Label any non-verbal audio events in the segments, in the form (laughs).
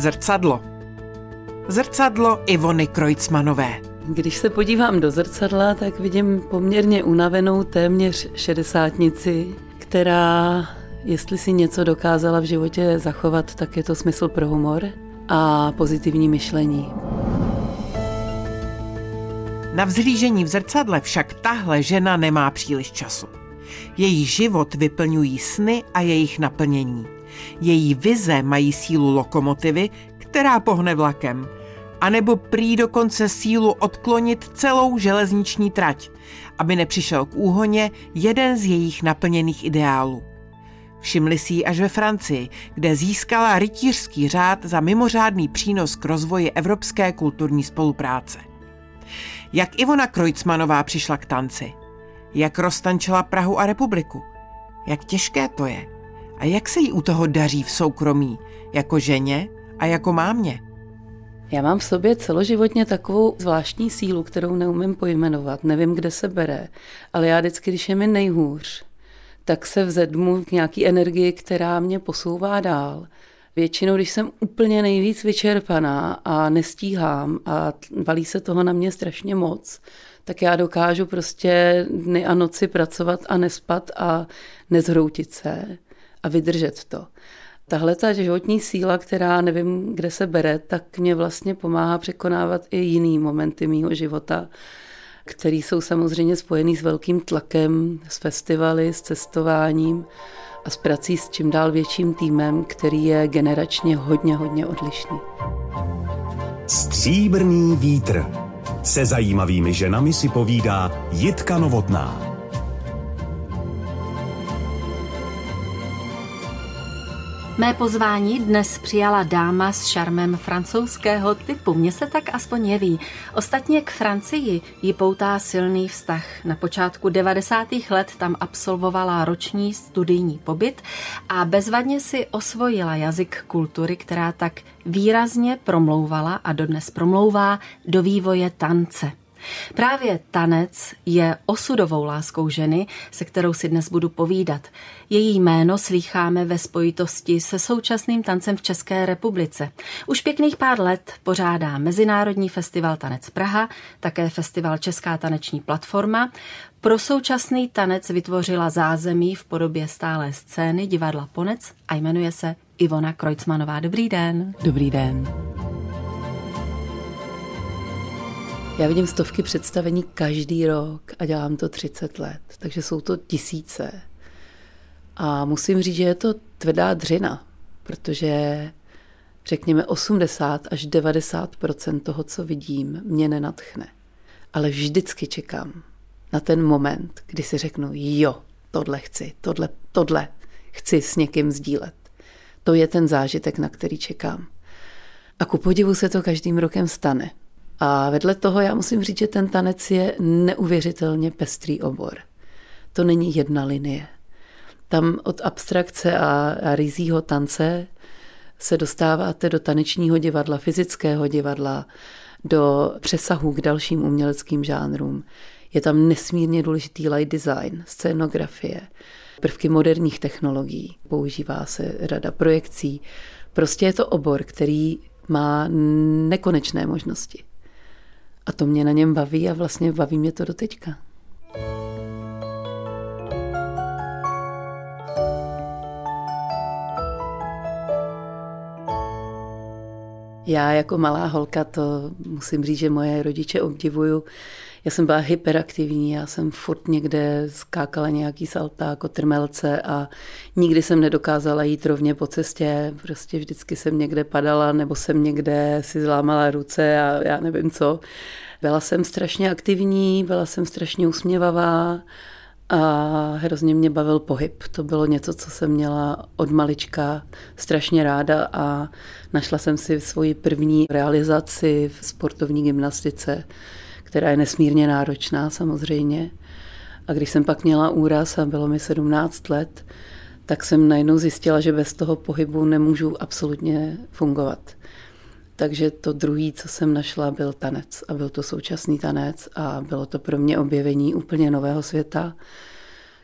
Zrcadlo. Zrcadlo Ivony Krojcmanové. Když se podívám do zrcadla, tak vidím poměrně unavenou téměř šedesátnici, která, jestli si něco dokázala v životě zachovat, tak je to smysl pro humor a pozitivní myšlení. Na vzhlížení v zrcadle však tahle žena nemá příliš času. Její život vyplňují sny a jejich naplnění. Její vize mají sílu lokomotivy, která pohne vlakem. A nebo prý dokonce sílu odklonit celou železniční trať, aby nepřišel k úhoně jeden z jejich naplněných ideálů. Všimli si ji až ve Francii, kde získala rytířský řád za mimořádný přínos k rozvoji evropské kulturní spolupráce. Jak Ivona Krojcmanová přišla k tanci? Jak roztančila Prahu a republiku? Jak těžké to je? A jak se jí u toho daří v soukromí, jako ženě a jako mámě? Já mám v sobě celoživotně takovou zvláštní sílu, kterou neumím pojmenovat, nevím, kde se bere, ale já vždycky, když je mi nejhůř, tak se vzedmu k nějaký energii, která mě posouvá dál. Většinou, když jsem úplně nejvíc vyčerpaná a nestíhám a valí se toho na mě strašně moc, tak já dokážu prostě dny a noci pracovat a nespat a nezhroutit se a vydržet to. Tahle ta životní síla, která nevím, kde se bere, tak mě vlastně pomáhá překonávat i jiný momenty mýho života, který jsou samozřejmě spojený s velkým tlakem, s festivaly, s cestováním a s prací s čím dál větším týmem, který je generačně hodně, hodně odlišný. Stříbrný vítr. Se zajímavými ženami si povídá Jitka Novotná. Mé pozvání dnes přijala dáma s šarmem francouzského typu. Mně se tak aspoň jeví. Ostatně k Francii ji poutá silný vztah. Na počátku 90. let tam absolvovala roční studijní pobyt a bezvadně si osvojila jazyk kultury, která tak výrazně promlouvala a dodnes promlouvá do vývoje tance. Právě tanec je osudovou láskou ženy, se kterou si dnes budu povídat. Její jméno slýcháme ve spojitosti se současným tancem v České republice. Už pěkných pár let pořádá Mezinárodní festival Tanec Praha, také festival Česká taneční platforma. Pro současný tanec vytvořila zázemí v podobě stálé scény divadla Ponec a jmenuje se Ivona Krojcmanová. Dobrý den. Dobrý den. Já vidím stovky představení každý rok a dělám to 30 let, takže jsou to tisíce. A musím říct, že je to tvrdá dřina, protože řekněme 80 až 90 toho, co vidím, mě nenatchne. Ale vždycky čekám na ten moment, kdy si řeknu, jo, tohle chci, tohle, tohle chci s někým sdílet. To je ten zážitek, na který čekám. A ku podivu se to každým rokem stane. A vedle toho já musím říct, že ten tanec je neuvěřitelně pestrý obor. To není jedna linie. Tam od abstrakce a, a rizího tance se dostáváte do tanečního divadla, fyzického divadla, do přesahu k dalším uměleckým žánrům. Je tam nesmírně důležitý light design, scénografie, prvky moderních technologií, používá se rada projekcí. Prostě je to obor, který má nekonečné možnosti. A to mě na něm baví a vlastně baví mě to do teďka. Já jako malá holka, to musím říct, že moje rodiče obdivuju. Já jsem byla hyperaktivní, já jsem furt někde skákala nějaký salta, kotrmelce a nikdy jsem nedokázala jít rovně po cestě. Prostě vždycky jsem někde padala nebo jsem někde si zlámala ruce a já nevím co. Byla jsem strašně aktivní, byla jsem strašně usměvavá a hrozně mě bavil pohyb. To bylo něco, co jsem měla od malička strašně ráda a našla jsem si svoji první realizaci v sportovní gymnastice, která je nesmírně náročná samozřejmě. A když jsem pak měla úraz a bylo mi 17 let, tak jsem najednou zjistila, že bez toho pohybu nemůžu absolutně fungovat. Takže to druhý, co jsem našla, byl tanec. A byl to současný tanec a bylo to pro mě objevení úplně nového světa,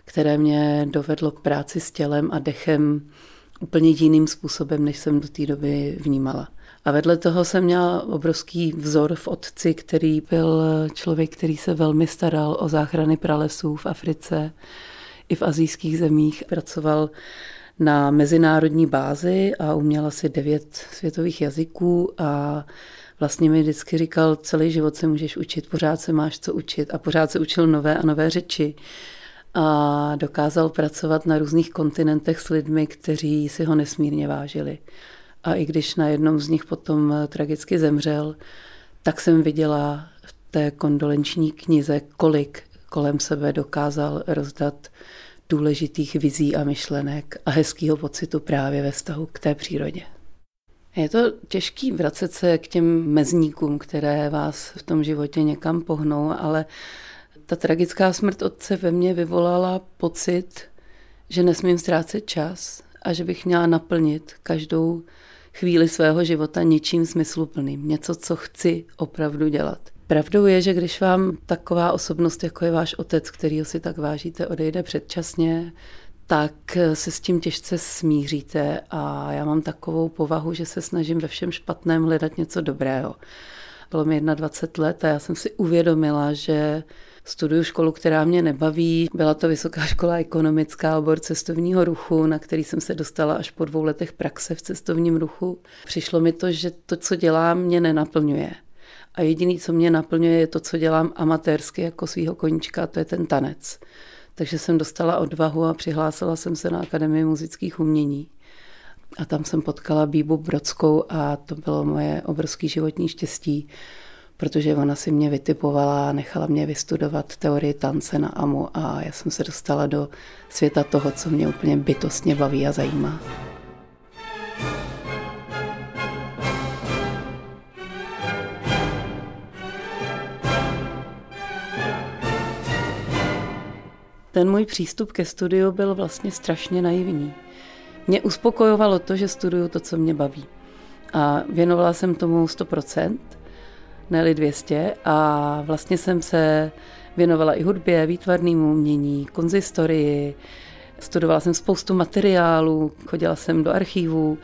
které mě dovedlo k práci s tělem a dechem úplně jiným způsobem, než jsem do té doby vnímala. A vedle toho jsem měla obrovský vzor v otci, který byl člověk, který se velmi staral o záchrany pralesů v Africe i v azijských zemích. Pracoval na mezinárodní bázi a uměl asi devět světových jazyků a vlastně mi vždycky říkal, celý život se můžeš učit, pořád se máš co učit a pořád se učil nové a nové řeči a dokázal pracovat na různých kontinentech s lidmi, kteří si ho nesmírně vážili. A i když na jednom z nich potom tragicky zemřel, tak jsem viděla v té kondolenční knize, kolik kolem sebe dokázal rozdat důležitých vizí a myšlenek a hezkého pocitu právě ve vztahu k té přírodě. Je to těžký vracet se k těm mezníkům, které vás v tom životě někam pohnou, ale ta tragická smrt otce ve mně vyvolala pocit, že nesmím ztrácet čas a že bych měla naplnit každou chvíli svého života něčím smysluplným, něco, co chci opravdu dělat. Pravdou je, že když vám taková osobnost, jako je váš otec, který si tak vážíte, odejde předčasně, tak se s tím těžce smíříte a já mám takovou povahu, že se snažím ve všem špatném hledat něco dobrého. Bylo mi 21 let a já jsem si uvědomila, že studuju školu, která mě nebaví. Byla to Vysoká škola ekonomická, obor cestovního ruchu, na který jsem se dostala až po dvou letech praxe v cestovním ruchu. Přišlo mi to, že to, co dělám, mě nenaplňuje. A jediný, co mě naplňuje, je to, co dělám amatérsky jako svého koníčka, to je ten tanec. Takže jsem dostala odvahu a přihlásila jsem se na Akademii muzických umění. A tam jsem potkala Bíbu Brodskou a to bylo moje obrovské životní štěstí, protože ona si mě vytipovala a nechala mě vystudovat teorii tance na AMU a já jsem se dostala do světa toho, co mě úplně bytostně baví a zajímá. Ten můj přístup ke studiu byl vlastně strašně naivní. Mě uspokojovalo to, že studuju to, co mě baví. A věnovala jsem tomu 100%, ne 200 a vlastně jsem se věnovala i hudbě, výtvarnému umění, konzistorii, studovala jsem spoustu materiálů, chodila jsem do archívů,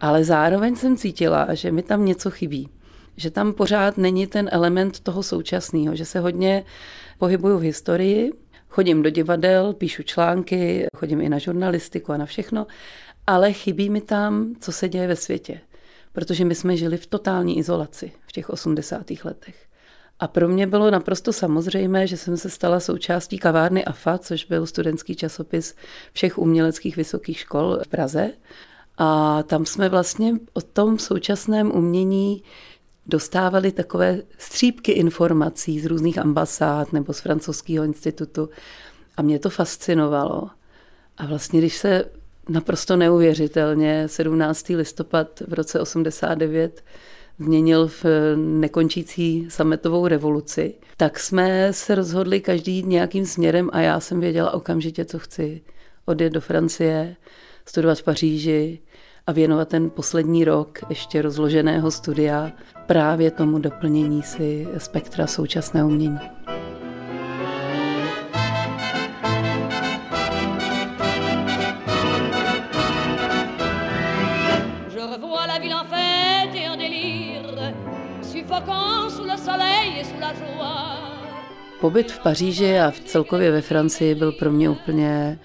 ale zároveň jsem cítila, že mi tam něco chybí. Že tam pořád není ten element toho současného, že se hodně pohybuju v historii, chodím do divadel, píšu články, chodím i na žurnalistiku a na všechno, ale chybí mi tam, co se děje ve světě protože my jsme žili v totální izolaci v těch 80. letech. A pro mě bylo naprosto samozřejmé, že jsem se stala součástí kavárny AFA, což byl studentský časopis všech uměleckých vysokých škol v Praze. A tam jsme vlastně o tom současném umění dostávali takové střípky informací z různých ambasád nebo z francouzského institutu. A mě to fascinovalo. A vlastně, když se naprosto neuvěřitelně 17. listopad v roce 89 změnil v nekončící sametovou revoluci, tak jsme se rozhodli každý nějakým směrem a já jsem věděla okamžitě, co chci. Odjet do Francie, studovat v Paříži a věnovat ten poslední rok ještě rozloženého studia právě tomu doplnění si spektra současného umění. Pobyt v Paříži a v celkově ve Francii byl pro mě úplně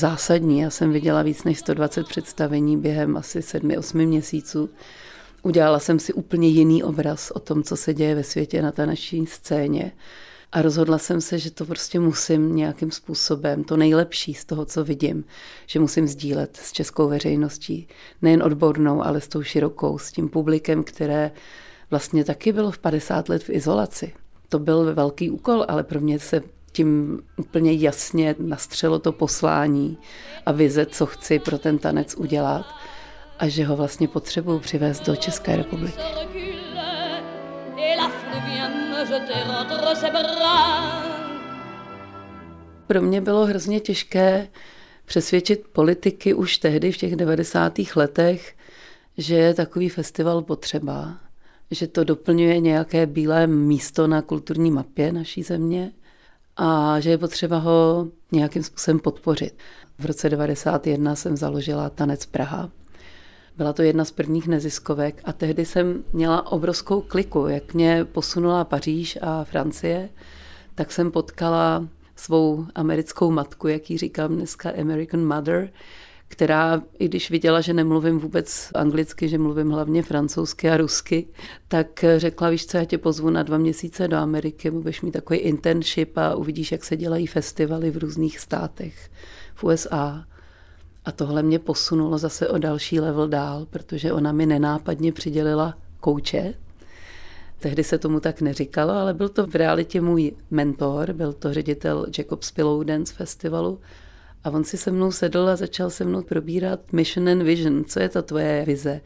zásadní. Já jsem viděla víc než 120 představení během asi 7-8 měsíců. Udělala jsem si úplně jiný obraz o tom, co se děje ve světě na té naší scéně. A rozhodla jsem se, že to prostě musím nějakým způsobem, to nejlepší z toho, co vidím, že musím sdílet s českou veřejností. Nejen odbornou, ale s tou širokou, s tím publikem, které vlastně taky bylo v 50 let v izolaci. To byl velký úkol, ale pro mě se tím úplně jasně nastřelo to poslání a vize, co chci pro ten tanec udělat a že ho vlastně potřebuju přivést do České republiky. Pro mě bylo hrozně těžké přesvědčit politiky už tehdy v těch 90. letech, že je takový festival potřeba že to doplňuje nějaké bílé místo na kulturní mapě naší země a že je potřeba ho nějakým způsobem podpořit. V roce 1991 jsem založila Tanec Praha Byla to jedna z prvních neziskovek a tehdy jsem měla obrovskou kliku. Jak mě posunula Paříž a Francie, tak jsem potkala svou americkou matku, jak ji říkám dneska, American Mother, která, i když viděla, že nemluvím vůbec anglicky, že mluvím hlavně francouzsky a rusky, tak řekla, víš co, já tě pozvu na dva měsíce do Ameriky, budeš mít takový internship a uvidíš, jak se dělají festivaly v různých státech v USA. A tohle mě posunulo zase o další level dál, protože ona mi nenápadně přidělila kouče. Tehdy se tomu tak neříkalo, ale byl to v realitě můj mentor, byl to ředitel Jacob's Pillow Dance Festivalu. A on si se mnou sedl a začal se mnou probírat Mission and Vision. Co je ta tvoje vize?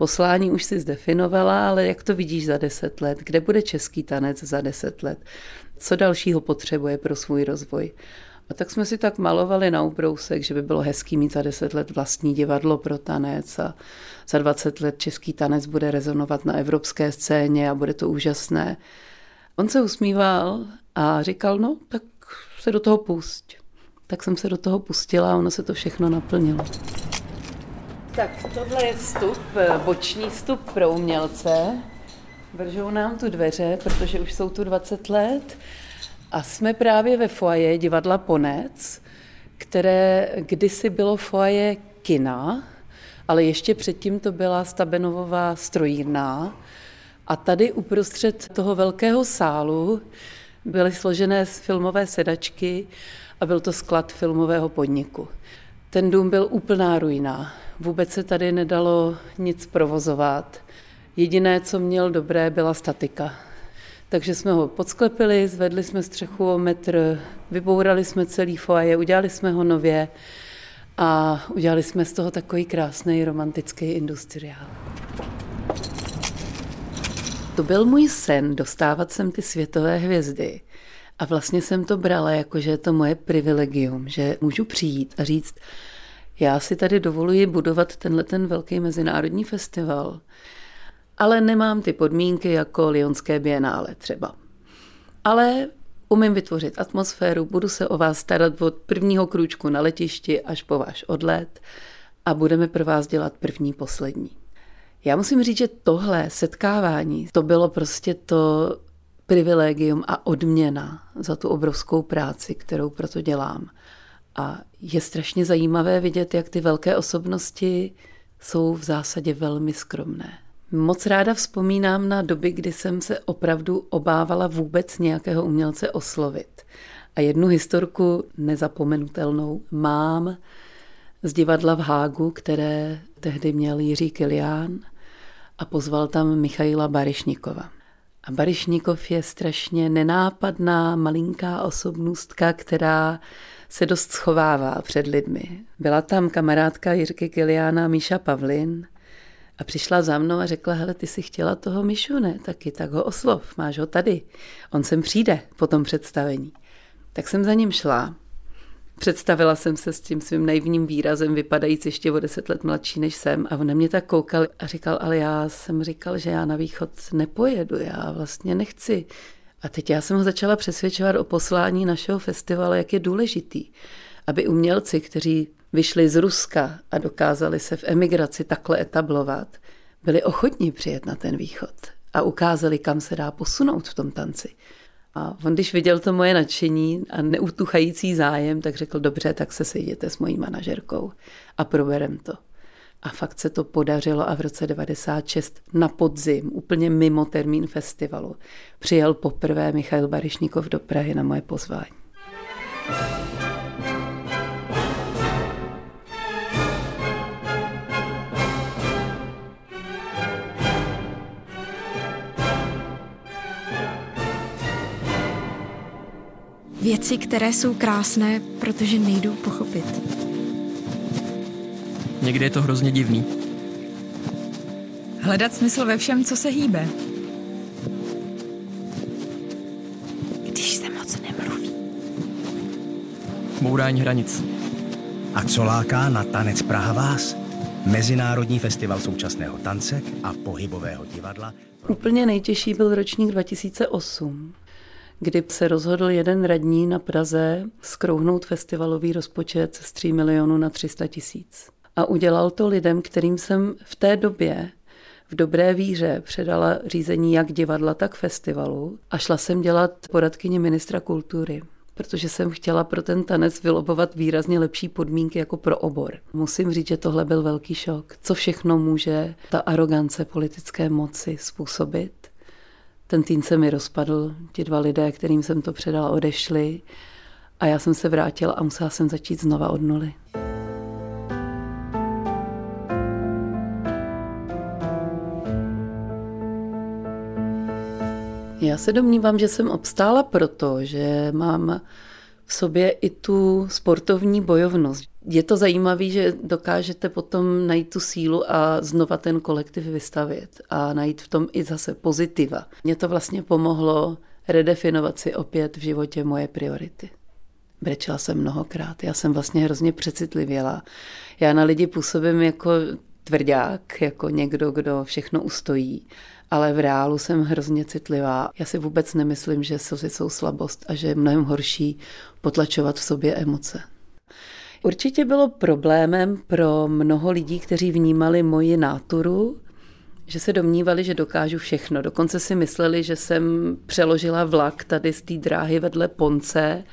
Poslání už si zdefinovala, ale jak to vidíš za deset let? Kde bude český tanec za deset let? Co dalšího potřebuje pro svůj rozvoj? A tak jsme si tak malovali na ubrousek, že by bylo hezký mít za deset let vlastní divadlo pro tanec a za 20 let český tanec bude rezonovat na evropské scéně a bude to úžasné. On se usmíval a říkal, no tak se do toho pusť. Tak jsem se do toho pustila a ono se to všechno naplnilo. Tak tohle je vstup, boční vstup pro umělce. Bržou nám tu dveře, protože už jsou tu 20 let. A jsme právě ve foaje divadla Ponec, které kdysi bylo foaje kina, ale ještě předtím to byla Stabenovová strojírna. A tady uprostřed toho velkého sálu byly složené filmové sedačky a byl to sklad filmového podniku. Ten dům byl úplná ruina. Vůbec se tady nedalo nic provozovat. Jediné, co měl dobré, byla statika. Takže jsme ho podsklepili, zvedli jsme střechu o metr, vybourali jsme celý foaje, udělali jsme ho nově a udělali jsme z toho takový krásný romantický industriál. To byl můj sen, dostávat sem ty světové hvězdy. A vlastně jsem to brala jako, že je to moje privilegium, že můžu přijít a říct, já si tady dovoluji budovat tenhle ten velký mezinárodní festival ale nemám ty podmínky jako Lyonské bienále třeba. Ale umím vytvořit atmosféru, budu se o vás starat od prvního krůčku na letišti až po váš odlet a budeme pro vás dělat první, poslední. Já musím říct, že tohle setkávání, to bylo prostě to privilegium a odměna za tu obrovskou práci, kterou proto dělám. A je strašně zajímavé vidět, jak ty velké osobnosti jsou v zásadě velmi skromné. Moc ráda vzpomínám na doby, kdy jsem se opravdu obávala vůbec nějakého umělce oslovit. A jednu historku nezapomenutelnou mám z divadla v Hágu, které tehdy měl Jiří Kilián a pozval tam Michaila Barišnikova. A Barišnikov je strašně nenápadná, malinká osobnostka, která se dost schovává před lidmi. Byla tam kamarádka Jirky Kiliána Míša Pavlin – a přišla za mnou a řekla, hele, ty si chtěla toho Mišu, ne? Taky, tak ho oslov, máš ho tady. On sem přijde po tom představení. Tak jsem za ním šla. Představila jsem se s tím svým naivním výrazem, vypadajíc ještě o deset let mladší než jsem. A on na mě tak koukal a říkal, ale já jsem říkal, že já na východ nepojedu, já vlastně nechci. A teď já jsem ho začala přesvědčovat o poslání našeho festivalu, jak je důležitý, aby umělci, kteří vyšli z Ruska a dokázali se v emigraci takhle etablovat, byli ochotní přijet na ten východ a ukázali, kam se dá posunout v tom tanci. A on, když viděl to moje nadšení a neutuchající zájem, tak řekl, dobře, tak se sejděte s mojí manažerkou a proberem to. A fakt se to podařilo a v roce 96 na podzim, úplně mimo termín festivalu, přijel poprvé Michail Barišníkov do Prahy na moje pozvání. Věci, které jsou krásné, protože nejdou pochopit. Někdy je to hrozně divný. Hledat smysl ve všem, co se hýbe. Když se moc nemluví. Bourání hranic. A co láká na Tanec Praha vás? Mezinárodní festival současného tance a pohybového divadla. Úplně nejtěžší byl ročník 2008 kdy se rozhodl jeden radní na Praze skrouhnout festivalový rozpočet z 3 milionů na 300 tisíc. A udělal to lidem, kterým jsem v té době v dobré víře předala řízení jak divadla, tak festivalu a šla jsem dělat poradkyně ministra kultury protože jsem chtěla pro ten tanec vylobovat výrazně lepší podmínky jako pro obor. Musím říct, že tohle byl velký šok. Co všechno může ta arogance politické moci způsobit? Ten tým se mi rozpadl, ti dva lidé, kterým jsem to předala, odešli a já jsem se vrátila a musela jsem začít znova od nuly. Já se domnívám, že jsem obstála proto, že mám v sobě i tu sportovní bojovnost. Je to zajímavé, že dokážete potom najít tu sílu a znova ten kolektiv vystavit a najít v tom i zase pozitiva. Mně to vlastně pomohlo redefinovat si opět v životě moje priority. Brečela jsem mnohokrát, já jsem vlastně hrozně přecitlivěla. Já na lidi působím jako tvrdák, jako někdo, kdo všechno ustojí ale v reálu jsem hrozně citlivá. Já si vůbec nemyslím, že slzy jsou slabost a že je mnohem horší potlačovat v sobě emoce. Určitě bylo problémem pro mnoho lidí, kteří vnímali moji náturu, že se domnívali, že dokážu všechno. Dokonce si mysleli, že jsem přeložila vlak tady z té dráhy vedle Ponce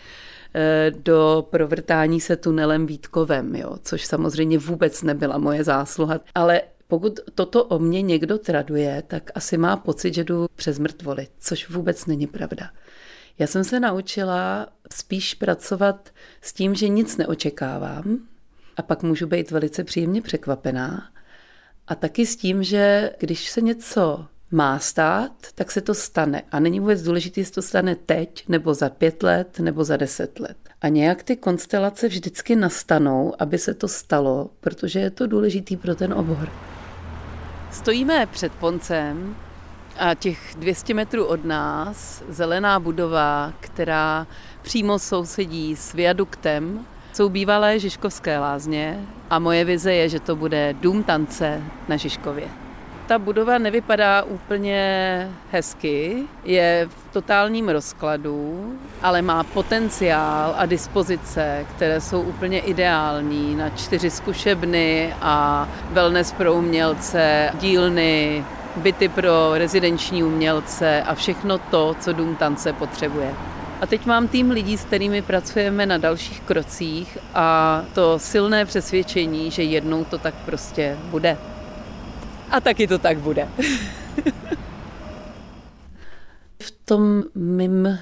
eh, do provrtání se tunelem Vítkovem, jo, což samozřejmě vůbec nebyla moje zásluha. Ale pokud toto o mě někdo traduje, tak asi má pocit, že jdu přes mrtvoly, což vůbec není pravda. Já jsem se naučila spíš pracovat s tím, že nic neočekávám a pak můžu být velice příjemně překvapená. A taky s tím, že když se něco má stát, tak se to stane. A není vůbec důležité, jestli to stane teď, nebo za pět let, nebo za deset let. A nějak ty konstelace vždycky nastanou, aby se to stalo, protože je to důležitý pro ten obor. Stojíme před Poncem a těch 200 metrů od nás zelená budova, která přímo sousedí s viaduktem, jsou bývalé Žižkovské lázně a moje vize je, že to bude dům tance na Žižkově. Ta budova nevypadá úplně hezky, je v totálním rozkladu, ale má potenciál a dispozice, které jsou úplně ideální na čtyři zkušebny a wellness pro umělce, dílny, byty pro rezidenční umělce a všechno to, co Dům tance potřebuje. A teď mám tým lidí, s kterými pracujeme na dalších krocích a to silné přesvědčení, že jednou to tak prostě bude. A taky to tak bude. (laughs) v tom mým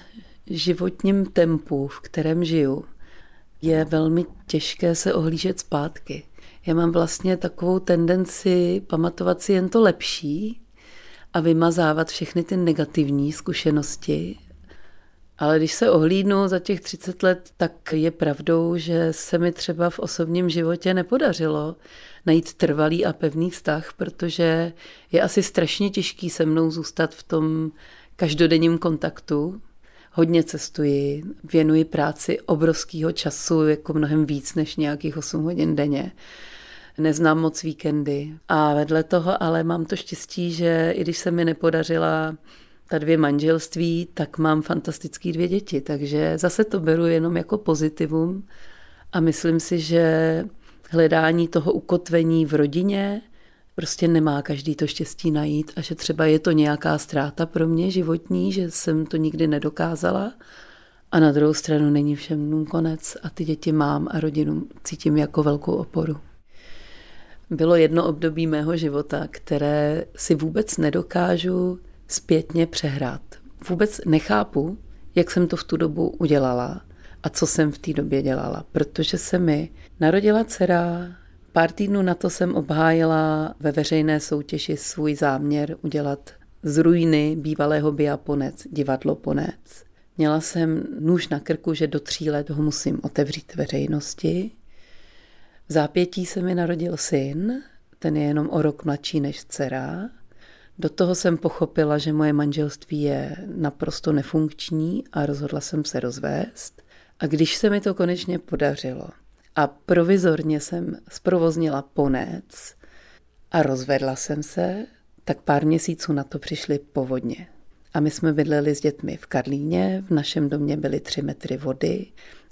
životním tempu, v kterém žiju, je velmi těžké se ohlížet zpátky. Já mám vlastně takovou tendenci pamatovat si jen to lepší a vymazávat všechny ty negativní zkušenosti. Ale když se ohlídnu za těch 30 let, tak je pravdou, že se mi třeba v osobním životě nepodařilo najít trvalý a pevný vztah, protože je asi strašně těžký se mnou zůstat v tom každodenním kontaktu. Hodně cestuji, věnuji práci obrovského času, jako mnohem víc než nějakých 8 hodin denně. Neznám moc víkendy. A vedle toho ale mám to štěstí, že i když se mi nepodařila ta dvě manželství, tak mám fantastické dvě děti. Takže zase to beru jenom jako pozitivum a myslím si, že hledání toho ukotvení v rodině, prostě nemá každý to štěstí najít a že třeba je to nějaká ztráta pro mě životní, že jsem to nikdy nedokázala a na druhou stranu není všem dnům konec a ty děti mám a rodinu cítím jako velkou oporu. Bylo jedno období mého života, které si vůbec nedokážu zpětně přehrát. Vůbec nechápu, jak jsem to v tu dobu udělala a co jsem v té době dělala, protože se mi narodila dcera, pár týdnů na to jsem obhájila ve veřejné soutěži svůj záměr udělat z ruiny bývalého Biaponec divadlo Ponec. Měla jsem nůž na krku, že do tří let ho musím otevřít veřejnosti. V zápětí se mi narodil syn, ten je jenom o rok mladší než dcera. Do toho jsem pochopila, že moje manželství je naprosto nefunkční a rozhodla jsem se rozvést. A když se mi to konečně podařilo a provizorně jsem zprovoznila ponec a rozvedla jsem se, tak pár měsíců na to přišly povodně. A my jsme bydleli s dětmi v Karlíně, v našem domě byly tři metry vody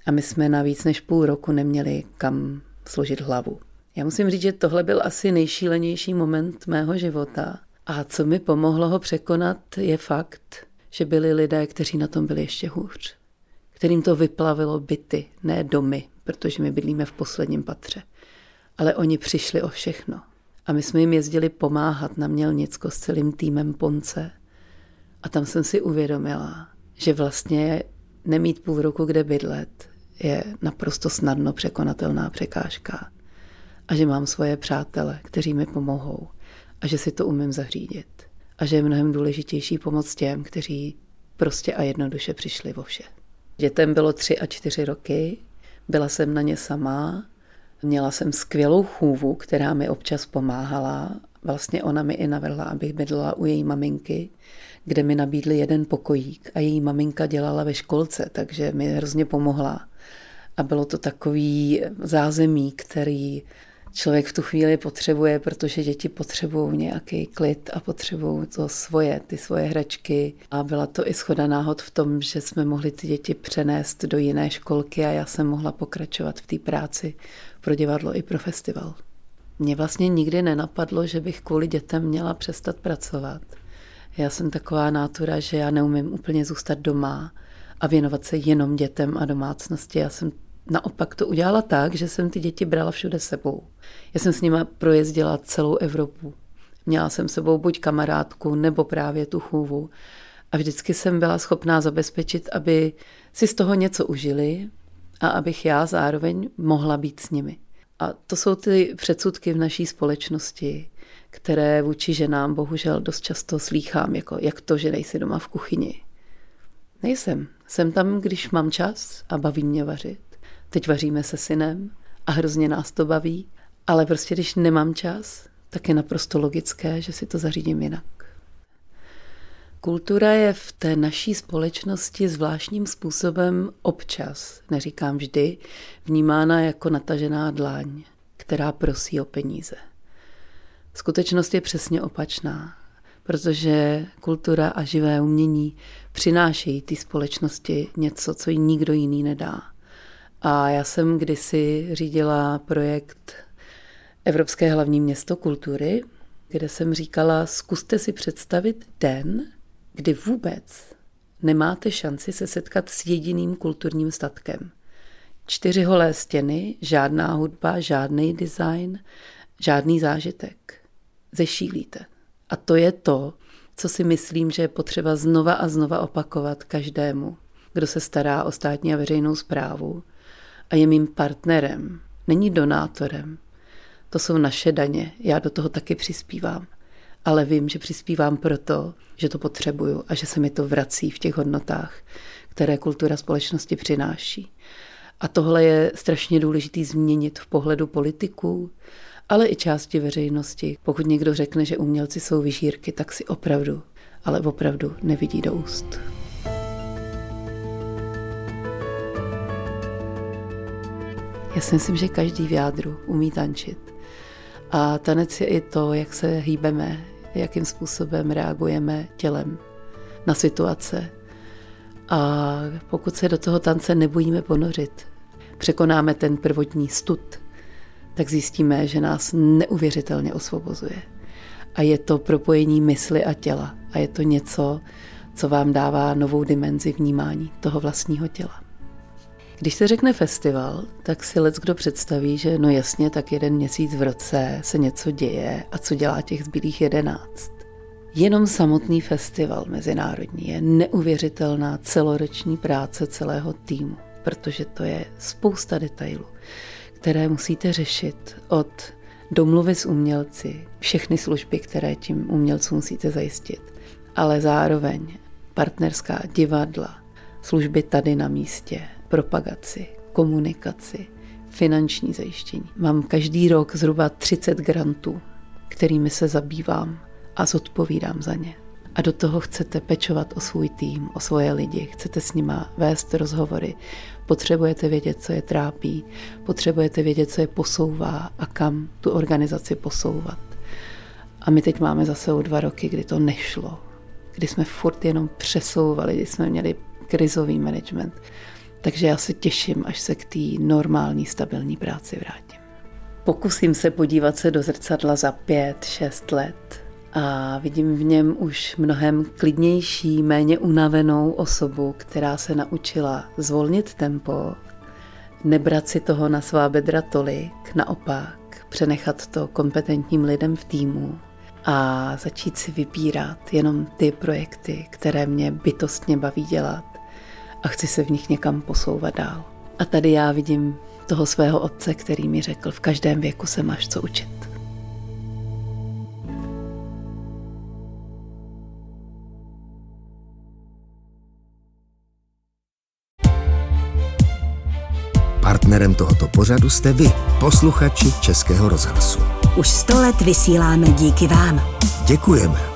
a my jsme na víc než půl roku neměli kam složit hlavu. Já musím říct, že tohle byl asi nejšílenější moment mého života. A co mi pomohlo ho překonat, je fakt, že byli lidé, kteří na tom byli ještě hůř. Kterým to vyplavilo byty, ne domy, protože my bydlíme v posledním patře. Ale oni přišli o všechno. A my jsme jim jezdili pomáhat na Mělnicko s celým týmem Ponce. A tam jsem si uvědomila, že vlastně nemít půl roku kde bydlet je naprosto snadno překonatelná překážka. A že mám svoje přátele, kteří mi pomohou. A že si to umím zařídit. A že je mnohem důležitější pomoc těm, kteří prostě a jednoduše přišli vo vše. Dětem bylo tři a čtyři roky, byla jsem na ně sama, měla jsem skvělou chůvu, která mi občas pomáhala. Vlastně ona mi i navrhla, abych bydlela u její maminky, kde mi nabídli jeden pokojík a její maminka dělala ve školce, takže mi hrozně pomohla. A bylo to takový zázemí, který člověk v tu chvíli potřebuje, protože děti potřebují nějaký klid a potřebují to svoje, ty svoje hračky. A byla to i schoda náhod v tom, že jsme mohli ty děti přenést do jiné školky a já jsem mohla pokračovat v té práci pro divadlo i pro festival. Mně vlastně nikdy nenapadlo, že bych kvůli dětem měla přestat pracovat. Já jsem taková nátura, že já neumím úplně zůstat doma a věnovat se jenom dětem a domácnosti. Já jsem naopak to udělala tak, že jsem ty děti brala všude sebou. Já jsem s nima projezdila celou Evropu. Měla jsem sebou buď kamarádku, nebo právě tu chůvu. A vždycky jsem byla schopná zabezpečit, aby si z toho něco užili a abych já zároveň mohla být s nimi. A to jsou ty předsudky v naší společnosti, které vůči ženám bohužel dost často slýchám, jako jak to, že nejsi doma v kuchyni. Nejsem. Jsem tam, když mám čas a baví mě vařit. Teď vaříme se synem a hrozně nás to baví, ale prostě když nemám čas, tak je naprosto logické, že si to zařídím jinak. Kultura je v té naší společnosti zvláštním způsobem občas, neříkám vždy, vnímána jako natažená dláň, která prosí o peníze. Skutečnost je přesně opačná, protože kultura a živé umění přinášejí té společnosti něco, co jí nikdo jiný nedá. A já jsem kdysi řídila projekt Evropské hlavní město kultury, kde jsem říkala, zkuste si představit den, kdy vůbec nemáte šanci se setkat s jediným kulturním statkem. Čtyři holé stěny, žádná hudba, žádný design, žádný zážitek. Zešílíte. A to je to, co si myslím, že je potřeba znova a znova opakovat každému, kdo se stará o státní a veřejnou zprávu a je mým partnerem, není donátorem. To jsou naše daně, já do toho taky přispívám. Ale vím, že přispívám proto, že to potřebuju a že se mi to vrací v těch hodnotách, které kultura společnosti přináší. A tohle je strašně důležitý změnit v pohledu politiků, ale i části veřejnosti. Pokud někdo řekne, že umělci jsou vyžírky, tak si opravdu, ale opravdu nevidí do úst. Já si myslím, že každý v jádru umí tančit. A tanec je i to, jak se hýbeme, jakým způsobem reagujeme tělem na situace. A pokud se do toho tance nebojíme ponořit, překonáme ten prvotní stud, tak zjistíme, že nás neuvěřitelně osvobozuje. A je to propojení mysli a těla. A je to něco, co vám dává novou dimenzi vnímání toho vlastního těla. Když se řekne festival, tak si lec kdo představí, že no jasně, tak jeden měsíc v roce se něco děje a co dělá těch zbylých jedenáct. Jenom samotný festival mezinárodní je neuvěřitelná celoroční práce celého týmu, protože to je spousta detailů, které musíte řešit od domluvy s umělci, všechny služby, které tím umělcům musíte zajistit, ale zároveň partnerská divadla, služby tady na místě, propagaci, komunikaci, finanční zajištění. Mám každý rok zhruba 30 grantů, kterými se zabývám a zodpovídám za ně. A do toho chcete pečovat o svůj tým, o svoje lidi, chcete s nima vést rozhovory, potřebujete vědět, co je trápí, potřebujete vědět, co je posouvá a kam tu organizaci posouvat. A my teď máme zase o dva roky, kdy to nešlo, kdy jsme furt jenom přesouvali, kdy jsme měli krizový management. Takže já se těším, až se k té normální, stabilní práci vrátím. Pokusím se podívat se do zrcadla za pět, šest let a vidím v něm už mnohem klidnější, méně unavenou osobu, která se naučila zvolnit tempo, nebrat si toho na svá bedra tolik, naopak přenechat to kompetentním lidem v týmu a začít si vybírat jenom ty projekty, které mě bytostně baví dělat a chci se v nich někam posouvat dál. A tady já vidím toho svého otce, který mi řekl, v každém věku se máš co učit. Partnerem tohoto pořadu jste vy, posluchači Českého rozhlasu. Už sto let vysíláme díky vám. Děkujeme.